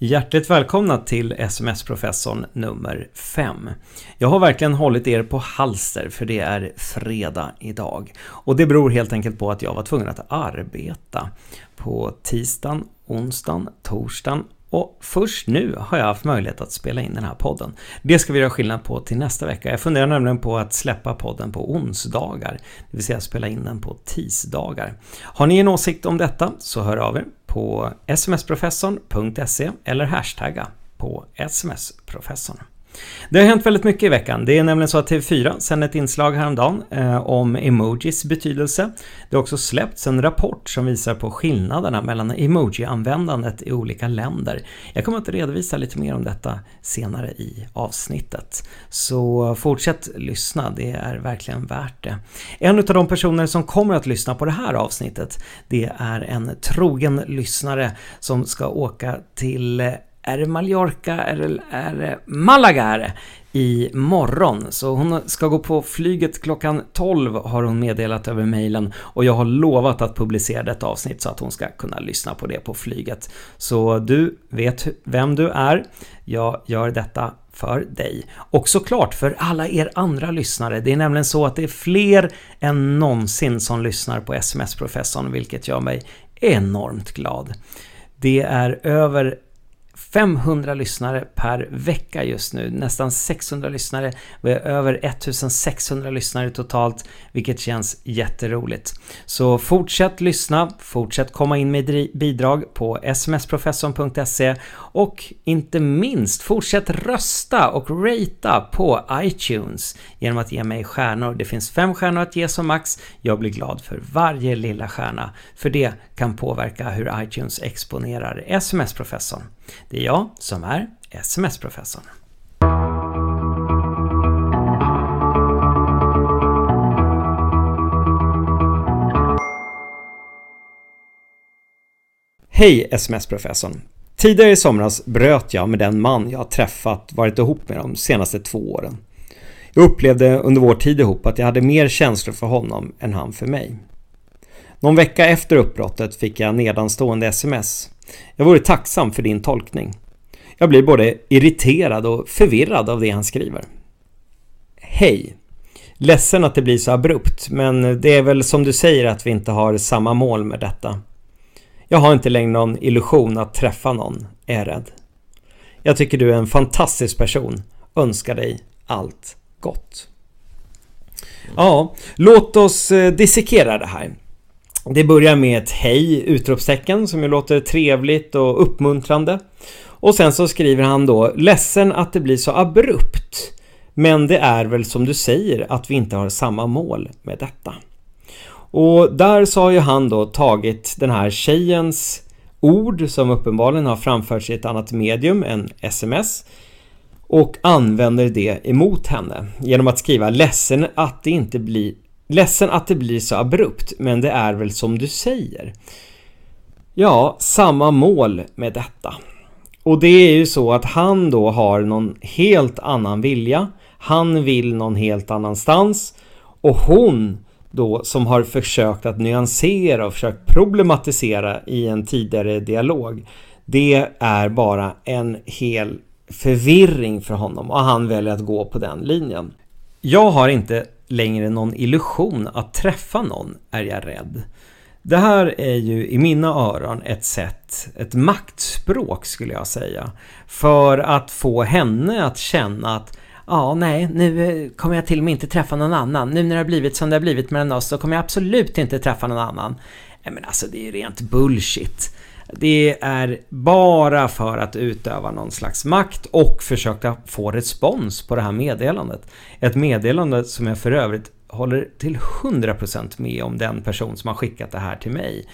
Hjärtligt välkomna till SMS-professorn nummer 5. Jag har verkligen hållit er på halster för det är fredag idag. Och det beror helt enkelt på att jag var tvungen att arbeta på tisdagen, onsdagen, torsdagen och först nu har jag haft möjlighet att spela in den här podden. Det ska vi göra skillnad på till nästa vecka. Jag funderar nämligen på att släppa podden på onsdagar, det vill säga spela in den på tisdagar. Har ni en åsikt om detta så hör av er på smsprofessorn.se eller hashtagga på smsprofessorn. Det har hänt väldigt mycket i veckan. Det är nämligen så att TV4 sände ett inslag häromdagen eh, om emojis betydelse. Det har också släppts en rapport som visar på skillnaderna mellan emoji-användandet i olika länder. Jag kommer att redovisa lite mer om detta senare i avsnittet. Så fortsätt lyssna, det är verkligen värt det. En av de personer som kommer att lyssna på det här avsnittet, det är en trogen lyssnare som ska åka till eh, är det Mallorca eller är det Malaga är det, i morgon. Så hon ska gå på flyget klockan 12 har hon meddelat över mejlen och jag har lovat att publicera detta avsnitt så att hon ska kunna lyssna på det på flyget. Så du vet vem du är. Jag gör detta för dig. Och såklart för alla er andra lyssnare. Det är nämligen så att det är fler än någonsin som lyssnar på SMS-professorn, vilket gör mig enormt glad. Det är över 500 lyssnare per vecka just nu, nästan 600 lyssnare. Vi har över 1600 lyssnare totalt, vilket känns jätteroligt. Så fortsätt lyssna, fortsätt komma in med bidrag på smsprofessorn.se och inte minst fortsätt rösta och ratea på iTunes genom att ge mig stjärnor. Det finns fem stjärnor att ge som max. Jag blir glad för varje lilla stjärna, för det kan påverka hur iTunes exponerar SMS-professorn. Det är jag som är SMS-professorn. Hej SMS-professorn! Tidigare i somras bröt jag med den man jag träffat varit ihop med de senaste två åren. Jag upplevde under vår tid ihop att jag hade mer känslor för honom än han för mig. Någon vecka efter uppbrottet fick jag nedanstående sms. Jag vore tacksam för din tolkning. Jag blir både irriterad och förvirrad av det han skriver. Hej! Ledsen att det blir så abrupt, men det är väl som du säger att vi inte har samma mål med detta. Jag har inte längre någon illusion att träffa någon, är jag rädd. Jag tycker du är en fantastisk person. Önskar dig allt gott. Ja, låt oss eh, dissekera det här. Det börjar med ett hej, utropstecken, som ju låter trevligt och uppmuntrande. Och sen så skriver han då Ledsen att det blir så abrupt. Men det är väl som du säger att vi inte har samma mål med detta. Och där så har ju han då tagit den här tjejens ord som uppenbarligen har framförts i ett annat medium än sms och använder det emot henne genom att skriva ledsen att det inte blir ledsen att det blir så abrupt men det är väl som du säger. Ja, samma mål med detta. Och det är ju så att han då har någon helt annan vilja. Han vill någon helt annanstans och hon då som har försökt att nyansera och försökt problematisera i en tidigare dialog. Det är bara en hel förvirring för honom och han väljer att gå på den linjen. Jag har inte längre någon illusion att träffa någon, är jag rädd. Det här är ju i mina öron ett sätt, ett maktspråk skulle jag säga. För att få henne att känna att ja, nej, nu eh, kommer jag till och med inte träffa någon annan. Nu när det har blivit som det har blivit mellan oss så kommer jag absolut inte träffa någon annan. Nej, Men alltså det är ju rent bullshit. Det är bara för att utöva någon slags makt och försöka få respons på det här meddelandet. Ett meddelande som jag för övrigt håller till 100% med om den person som har skickat det här till mig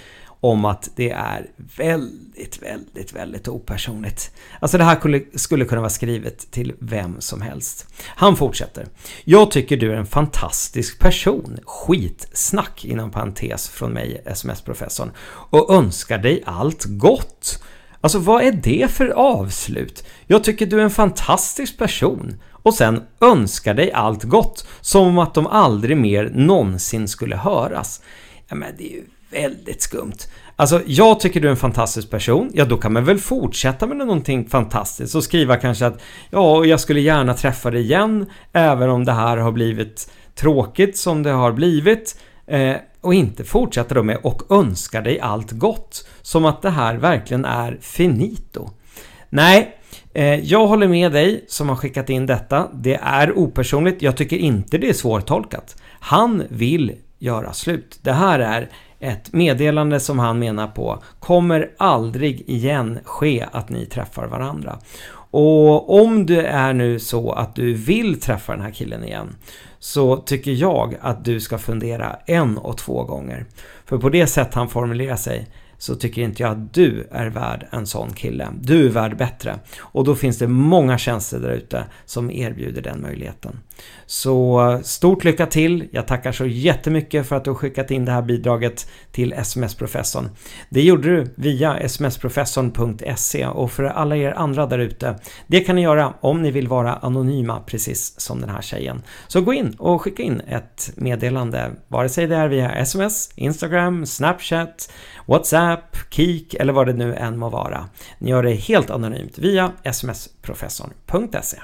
om att det är väldigt, väldigt, väldigt opersonligt. Alltså det här skulle kunna vara skrivet till vem som helst. Han fortsätter. Jag tycker du är en fantastisk person. Skitsnack inom parentes från mig, sms-professorn. Och önskar dig allt gott. Alltså vad är det för avslut? Jag tycker du är en fantastisk person. Och sen önskar dig allt gott. Som att de aldrig mer någonsin skulle höras. Ja, men det är ju väldigt skumt. Alltså, jag tycker du är en fantastisk person. Ja, då kan man väl fortsätta med någonting fantastiskt och skriva kanske att ja, jag skulle gärna träffa dig igen, även om det här har blivit tråkigt som det har blivit. Eh, och inte fortsätta då med och önska dig allt gott. Som att det här verkligen är finito. Nej, eh, jag håller med dig som har skickat in detta. Det är opersonligt. Jag tycker inte det är svårtolkat. Han vill göra slut. Det här är ett meddelande som han menar på kommer aldrig igen ske att ni träffar varandra. Och om det är nu så att du vill träffa den här killen igen så tycker jag att du ska fundera en och två gånger. För på det sätt han formulerar sig så tycker inte jag att du är värd en sån kille. Du är värd bättre. Och då finns det många tjänster där ute som erbjuder den möjligheten. Så eh, stort lycka till! Jag tackar så jättemycket för att du har skickat in det här bidraget till SMS-professorn. Det gjorde du via smsprofessorn.se och för alla er andra där ute, det kan ni göra om ni vill vara anonyma precis som den här tjejen. Så gå in och skicka in ett meddelande, vare sig det är via sms, Instagram, Snapchat, WhatsApp, Kik eller vad det nu än må vara. Ni gör det helt anonymt via smsprofessorn.se.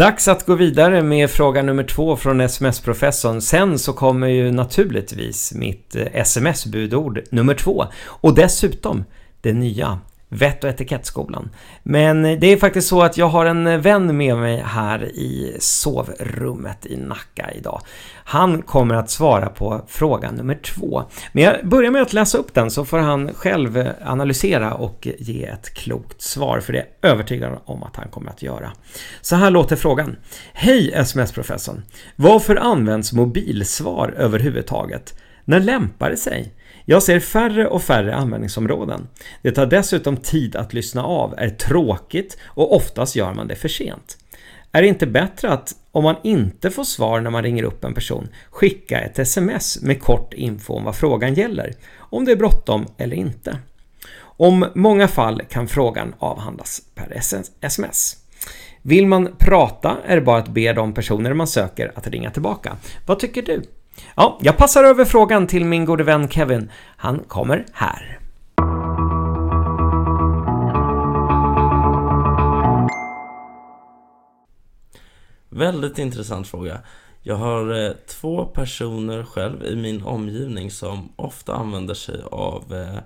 Dags att gå vidare med fråga nummer två från sms-professorn. Sen så kommer ju naturligtvis mitt eh, sms-budord nummer två. Och dessutom det nya vett och etikettskolan. Men det är faktiskt så att jag har en vän med mig här i sovrummet i Nacka idag. Han kommer att svara på fråga nummer två. Men jag börjar med att läsa upp den så får han själv analysera och ge ett klokt svar, för det är jag övertygad om att han kommer att göra. Så här låter frågan. Hej sms-professorn! Varför används mobilsvar överhuvudtaget? När lämpar det sig? Jag ser färre och färre användningsområden. Det tar dessutom tid att lyssna av, är tråkigt och oftast gör man det för sent. Är det inte bättre att, om man inte får svar när man ringer upp en person, skicka ett sms med kort info om vad frågan gäller, om det är bråttom eller inte? Om många fall kan frågan avhandlas per sms. Vill man prata är det bara att be de personer man söker att ringa tillbaka. Vad tycker du? Ja, jag passar över frågan till min gode vän Kevin. Han kommer här. Väldigt intressant fråga. Jag har eh, två personer själv i min omgivning som ofta använder sig av eh,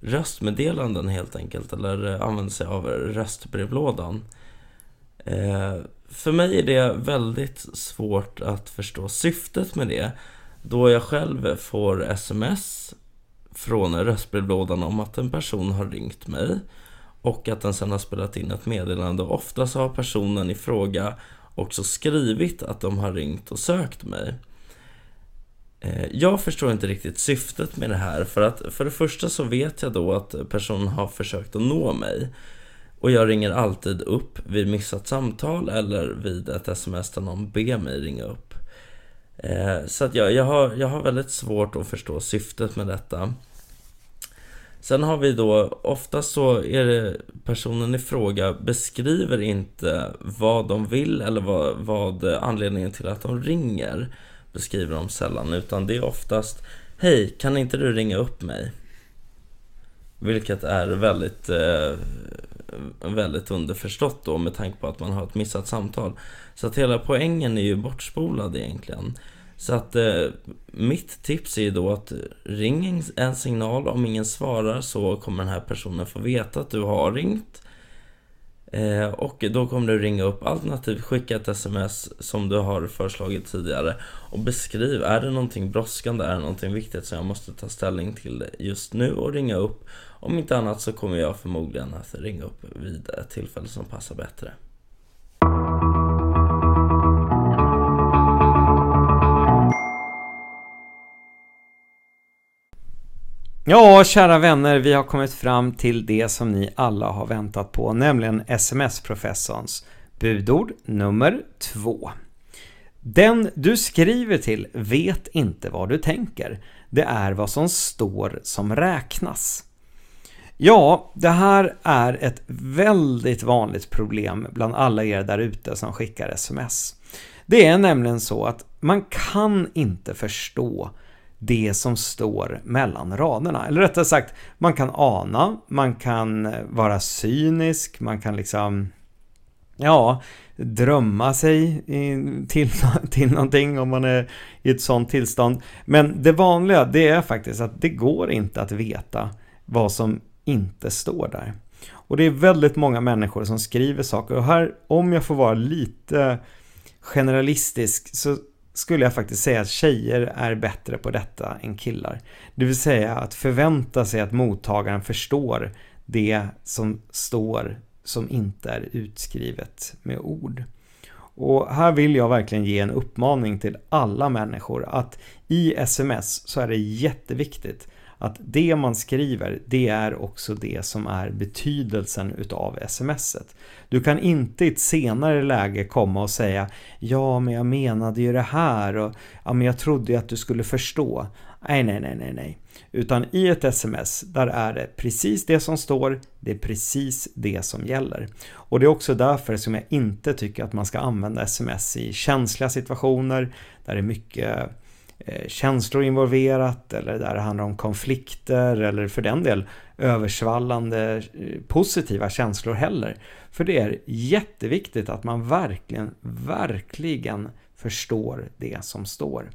röstmeddelanden helt enkelt, eller eh, använder sig av röstbrevlådan. Eh, för mig är det väldigt svårt att förstå syftet med det då jag själv får sms från röstbrevlådan om att en person har ringt mig och att den sedan har spelat in ett meddelande. Ofta så har personen i fråga också skrivit att de har ringt och sökt mig. Eh, jag förstår inte riktigt syftet med det här för att för det första så vet jag då att personen har försökt att nå mig och jag ringer alltid upp vid missat samtal eller vid ett sms där någon ber mig ringa upp. Eh, så att jag, jag, har, jag har väldigt svårt att förstå syftet med detta. Sen har vi då, ofta så är det personen i fråga beskriver inte vad de vill eller vad, vad anledningen till att de ringer beskriver de sällan utan det är oftast Hej, kan inte du ringa upp mig? Vilket är väldigt eh, väldigt underförstått då med tanke på att man har ett missat samtal. Så att hela poängen är ju bortspolad egentligen. Så att eh, mitt tips är ju då att ring en signal, om ingen svarar så kommer den här personen få veta att du har ringt. Eh, och då kommer du ringa upp, alternativt skicka ett sms som du har föreslagit tidigare och beskriv, är det någonting brådskande, är det någonting viktigt som jag måste ta ställning till just nu och ringa upp om inte annat så kommer jag förmodligen att ringa upp vid ett tillfälle som passar bättre. Ja, kära vänner, vi har kommit fram till det som ni alla har väntat på, nämligen SMS-professorns budord nummer två. Den du skriver till vet inte vad du tänker. Det är vad som står som räknas. Ja, det här är ett väldigt vanligt problem bland alla er där ute som skickar sms. Det är nämligen så att man kan inte förstå det som står mellan raderna. Eller rättare sagt, man kan ana, man kan vara cynisk, man kan liksom ja, drömma sig till, till någonting om man är i ett sånt tillstånd. Men det vanliga, det är faktiskt att det går inte att veta vad som inte står där. Och det är väldigt många människor som skriver saker och här, om jag får vara lite generalistisk, så skulle jag faktiskt säga att tjejer är bättre på detta än killar. Det vill säga att förvänta sig att mottagaren förstår det som står som inte är utskrivet med ord. Och här vill jag verkligen ge en uppmaning till alla människor att i sms så är det jätteviktigt att det man skriver, det är också det som är betydelsen utav smset. Du kan inte i ett senare läge komma och säga Ja, men jag menade ju det här och Ja, men jag trodde ju att du skulle förstå. Nej, nej, nej, nej, nej. Utan i ett sms, där är det precis det som står, det är precis det som gäller. Och det är också därför som jag inte tycker att man ska använda sms i känsliga situationer, där det är mycket Eh, känslor involverat eller där det handlar om konflikter eller för den del översvallande eh, positiva känslor heller. För det är jätteviktigt att man verkligen, verkligen förstår det som står.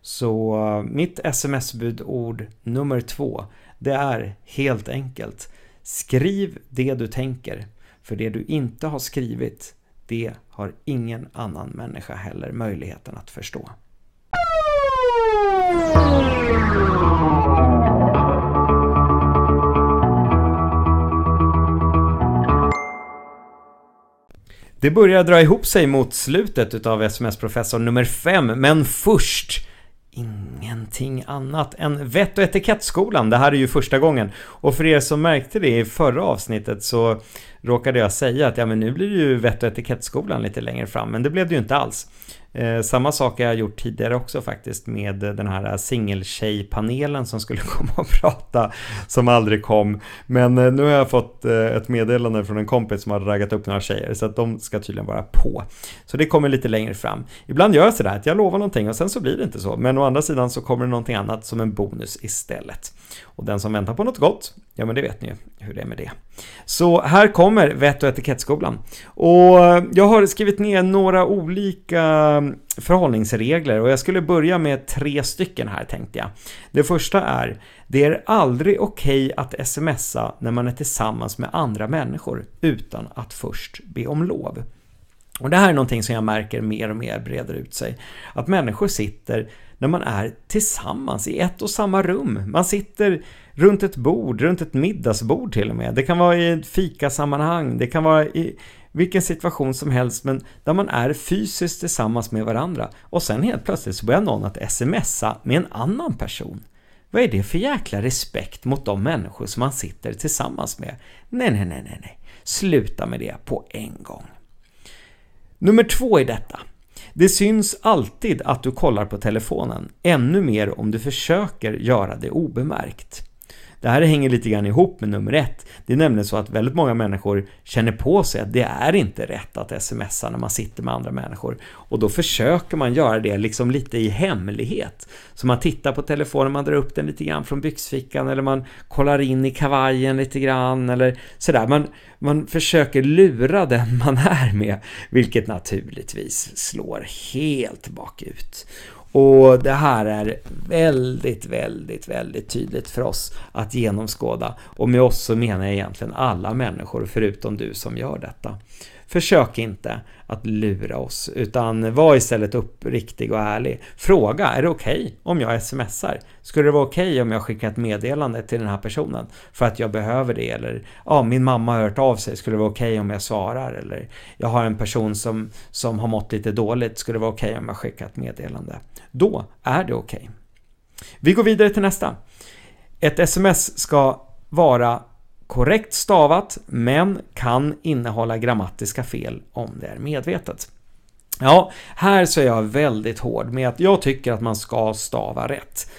Så eh, mitt sms-budord nummer två, det är helt enkelt Skriv det du tänker, för det du inte har skrivit, det har ingen annan människa heller möjligheten att förstå. Det börjar dra ihop sig mot slutet utav sms-professor nummer 5, men först ingenting annat än vett och etikettskolan. Det här är ju första gången. Och för er som märkte det i förra avsnittet så råkade jag säga att ja, men nu blir det ju vett och etikettskolan lite längre fram, men det blev det ju inte alls. Eh, samma sak har jag gjort tidigare också faktiskt med den här singeltjejpanelen som skulle komma och prata som aldrig kom. Men eh, nu har jag fått eh, ett meddelande från en kompis som har raggat upp några tjejer så att de ska tydligen vara på. Så det kommer lite längre fram. Ibland gör jag sådär att jag lovar någonting och sen så blir det inte så. Men å andra sidan så kommer det någonting annat som en bonus istället. Och den som väntar på något gott, ja men det vet ni ju hur det är med det. Så här kommer vett och etikettskolan. Och jag har skrivit ner några olika mm, förhållningsregler och jag skulle börja med tre stycken här tänkte jag. Det första är, det är aldrig okej okay att smsa när man är tillsammans med andra människor utan att först be om lov. Och det här är någonting som jag märker mer och mer breder ut sig. Att människor sitter när man är tillsammans i ett och samma rum. Man sitter runt ett bord, runt ett middagsbord till och med. Det kan vara i ett fikasammanhang, det kan vara i vilken situation som helst, men där man är fysiskt tillsammans med varandra. Och sen helt plötsligt så börjar någon att smsa med en annan person. Vad är det för jäkla respekt mot de människor som man sitter tillsammans med? Nej, nej, nej, nej, nej. Sluta med det på en gång. Nummer två i detta. Det syns alltid att du kollar på telefonen, ännu mer om du försöker göra det obemärkt. Det här hänger lite grann ihop med nummer ett. Det är nämligen så att väldigt många människor känner på sig att det är inte rätt att smsa när man sitter med andra människor. Och då försöker man göra det liksom lite i hemlighet. Så man tittar på telefonen, man drar upp den lite grann från byxfickan eller man kollar in i kavajen lite grann eller sådär. Man, man försöker lura den man är med, vilket naturligtvis slår helt bakut. Och det här är väldigt, väldigt, väldigt tydligt för oss att genomskåda. Och med oss så menar jag egentligen alla människor förutom du som gör detta. Försök inte att lura oss, utan var istället uppriktig och ärlig. Fråga, är det okej okay om jag smsar? Skulle det vara okej okay om jag skickar ett meddelande till den här personen för att jag behöver det? Eller, ja, min mamma har hört av sig, skulle det vara okej okay om jag svarar? Eller, jag har en person som, som har mått lite dåligt, skulle det vara okej om jag skickar ett meddelande? Då är det okej. Vi går vidare till nästa. Ett sms ska vara korrekt stavat men kan innehålla grammatiska fel om det är medvetet. Ja, här så är jag väldigt hård med att jag tycker att man ska stava rätt.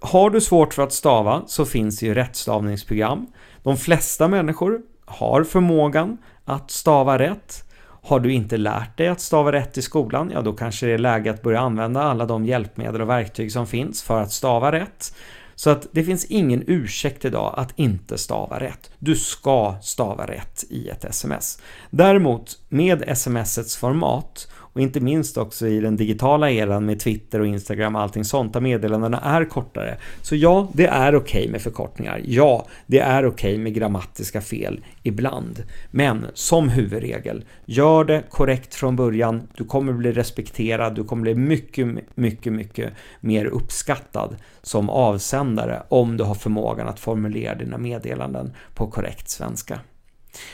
Har du svårt för att stava så finns det ju rättstavningsprogram. De flesta människor har förmågan att stava rätt. Har du inte lärt dig att stava rätt i skolan, ja då kanske det är läge att börja använda alla de hjälpmedel och verktyg som finns för att stava rätt. Så att det finns ingen ursäkt idag att inte stava rätt. Du ska stava rätt i ett sms. Däremot med smsets format och inte minst också i den digitala eran med Twitter och Instagram och allting sånt där meddelandena är kortare. Så ja, det är okej okay med förkortningar. Ja, det är okej okay med grammatiska fel ibland. Men som huvudregel, gör det korrekt från början. Du kommer bli respekterad, du kommer bli mycket, mycket, mycket mer uppskattad som avsändare om du har förmågan att formulera dina meddelanden på korrekt svenska.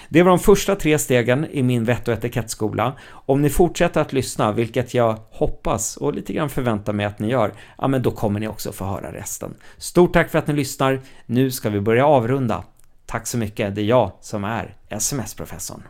Det var de första tre stegen i min vett och etikettskola. Om ni fortsätter att lyssna, vilket jag hoppas och lite grann förväntar mig att ni gör, ja men då kommer ni också få höra resten. Stort tack för att ni lyssnar. Nu ska vi börja avrunda. Tack så mycket, det är jag som är SMS-professorn.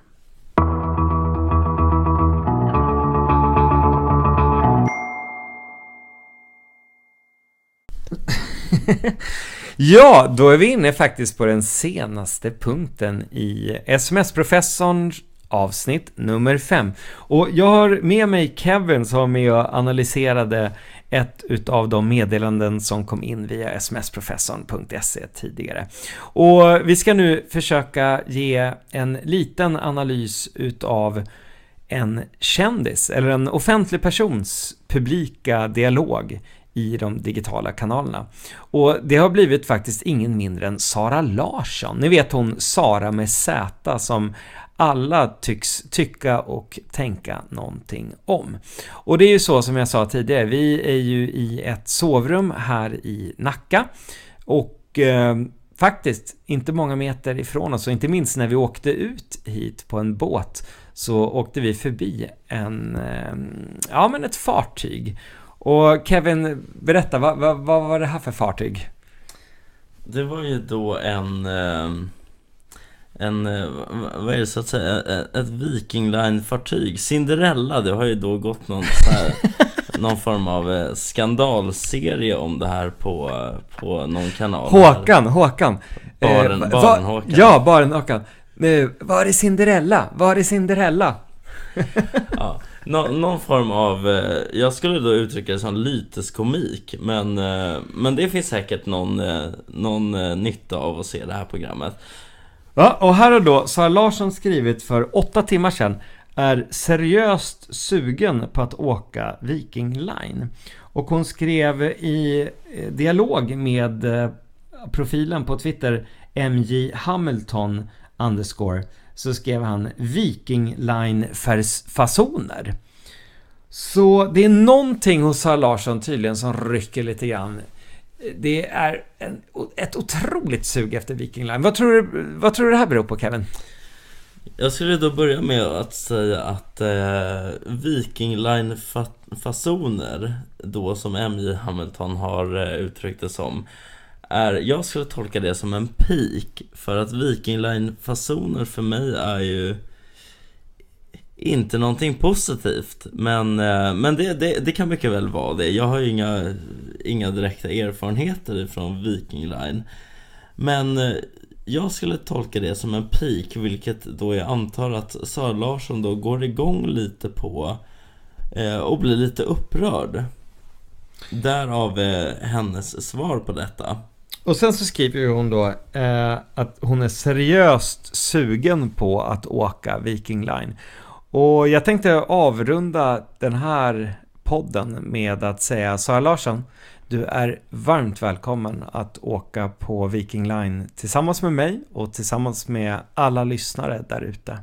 Ja, då är vi inne faktiskt på den senaste punkten i SMS-professorns avsnitt nummer 5. Och jag har med mig Kevin som var med och analyserade ett utav de meddelanden som kom in via smsprofessorn.se tidigare. Och vi ska nu försöka ge en liten analys utav en kändis eller en offentlig persons publika dialog i de digitala kanalerna. Och det har blivit faktiskt ingen mindre än Sara Larsson. Ni vet hon Sara med Z som alla tycks tycka och tänka någonting om. Och det är ju så som jag sa tidigare, vi är ju i ett sovrum här i Nacka och eh, faktiskt inte många meter ifrån oss och inte minst när vi åkte ut hit på en båt så åkte vi förbi en, eh, ja men ett fartyg och Kevin, berätta, vad, vad, vad, var det här för fartyg? Det var ju då en... Eh, en, eh, vad är det så att säga, ett Viking Line-fartyg. Cinderella, det har ju då gått någon, här, någon form av eh, skandalserie om det här på, på någon kanal. Håkan, Håkan. Baren, eh, baren Håkan. Ja, Baren Håkan. Var är Cinderella? Var är Cinderella? ja. Nå, någon form av, eh, jag skulle då uttrycka det som lyteskomik men, eh, men det finns säkert någon, eh, någon eh, nytta av att se det här programmet Ja, och här har då Sara Larsson skrivit för åtta timmar sedan är seriöst sugen på att åka Viking Line. Och hon skrev i eh, dialog med eh, profilen på Twitter MJ Hamilton underscore så skrev han Viking Line-fasoner. Så det är någonting hos Sara Larsson tydligen som rycker lite grann. Det är en, ett otroligt sug efter Viking Line. Vad tror, du, vad tror du det här beror på Kevin? Jag skulle då börja med att säga att eh, Viking Line-fasoner, då som MJ Hamilton har eh, uttryckt det som, är, jag skulle tolka det som en peak För att Viking Line-fasoner för mig är ju inte någonting positivt. Men, eh, men det, det, det, kan mycket väl vara det. Jag har ju inga, inga direkta erfarenheter från Viking Line. Men eh, jag skulle tolka det som en peak Vilket då jag antar att Sara Larsson då går igång lite på eh, Och blir lite upprörd. Därav hennes svar på detta och sen så skriver ju hon då eh, att hon är seriöst sugen på att åka Viking Line. Och jag tänkte avrunda den här podden med att säga Sara Larsson, du är varmt välkommen att åka på Viking Line tillsammans med mig och tillsammans med alla lyssnare där ute.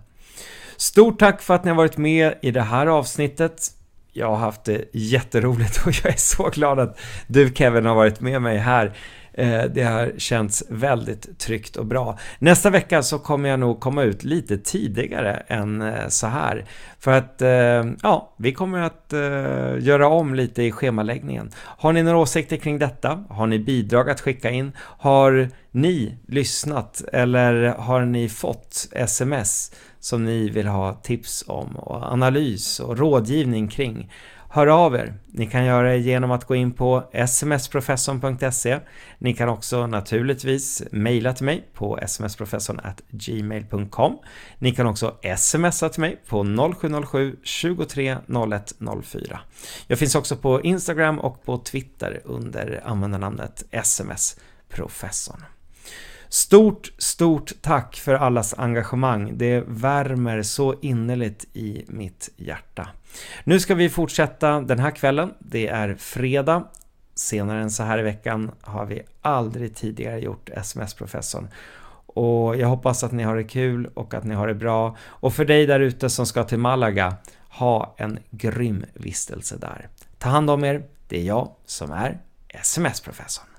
Stort tack för att ni har varit med i det här avsnittet. Jag har haft det jätteroligt och jag är så glad att du Kevin har varit med mig här. Eh, det har känts väldigt tryggt och bra. Nästa vecka så kommer jag nog komma ut lite tidigare än eh, så här. För att, eh, ja, vi kommer att göra om lite i schemaläggningen. Har ni några åsikter kring detta? Har ni bidrag att skicka in? Har ni lyssnat eller har ni fått sms som ni vill ha tips om och analys och rådgivning kring? Hör av er. Ni kan göra det genom att gå in på smsprofessorn.se. Ni kan också naturligtvis mejla till mig på smsprofessorn.gmail.com. Ni kan också smsa till mig på 0707 23 01 04. Jag finns också på Instagram och på Twitter under användarnamnet smsprofessorn. Stort, stort tack för allas engagemang. Det värmer så innerligt i mitt hjärta. Nu ska vi fortsätta den här kvällen. Det är fredag. Senare än så här i veckan har vi aldrig tidigare gjort SMS-professorn. Och jag hoppas att ni har det kul och att ni har det bra. Och för dig där ute som ska till Malaga, ha en grym vistelse där. Ta hand om er. Det är jag som är SMS-professorn.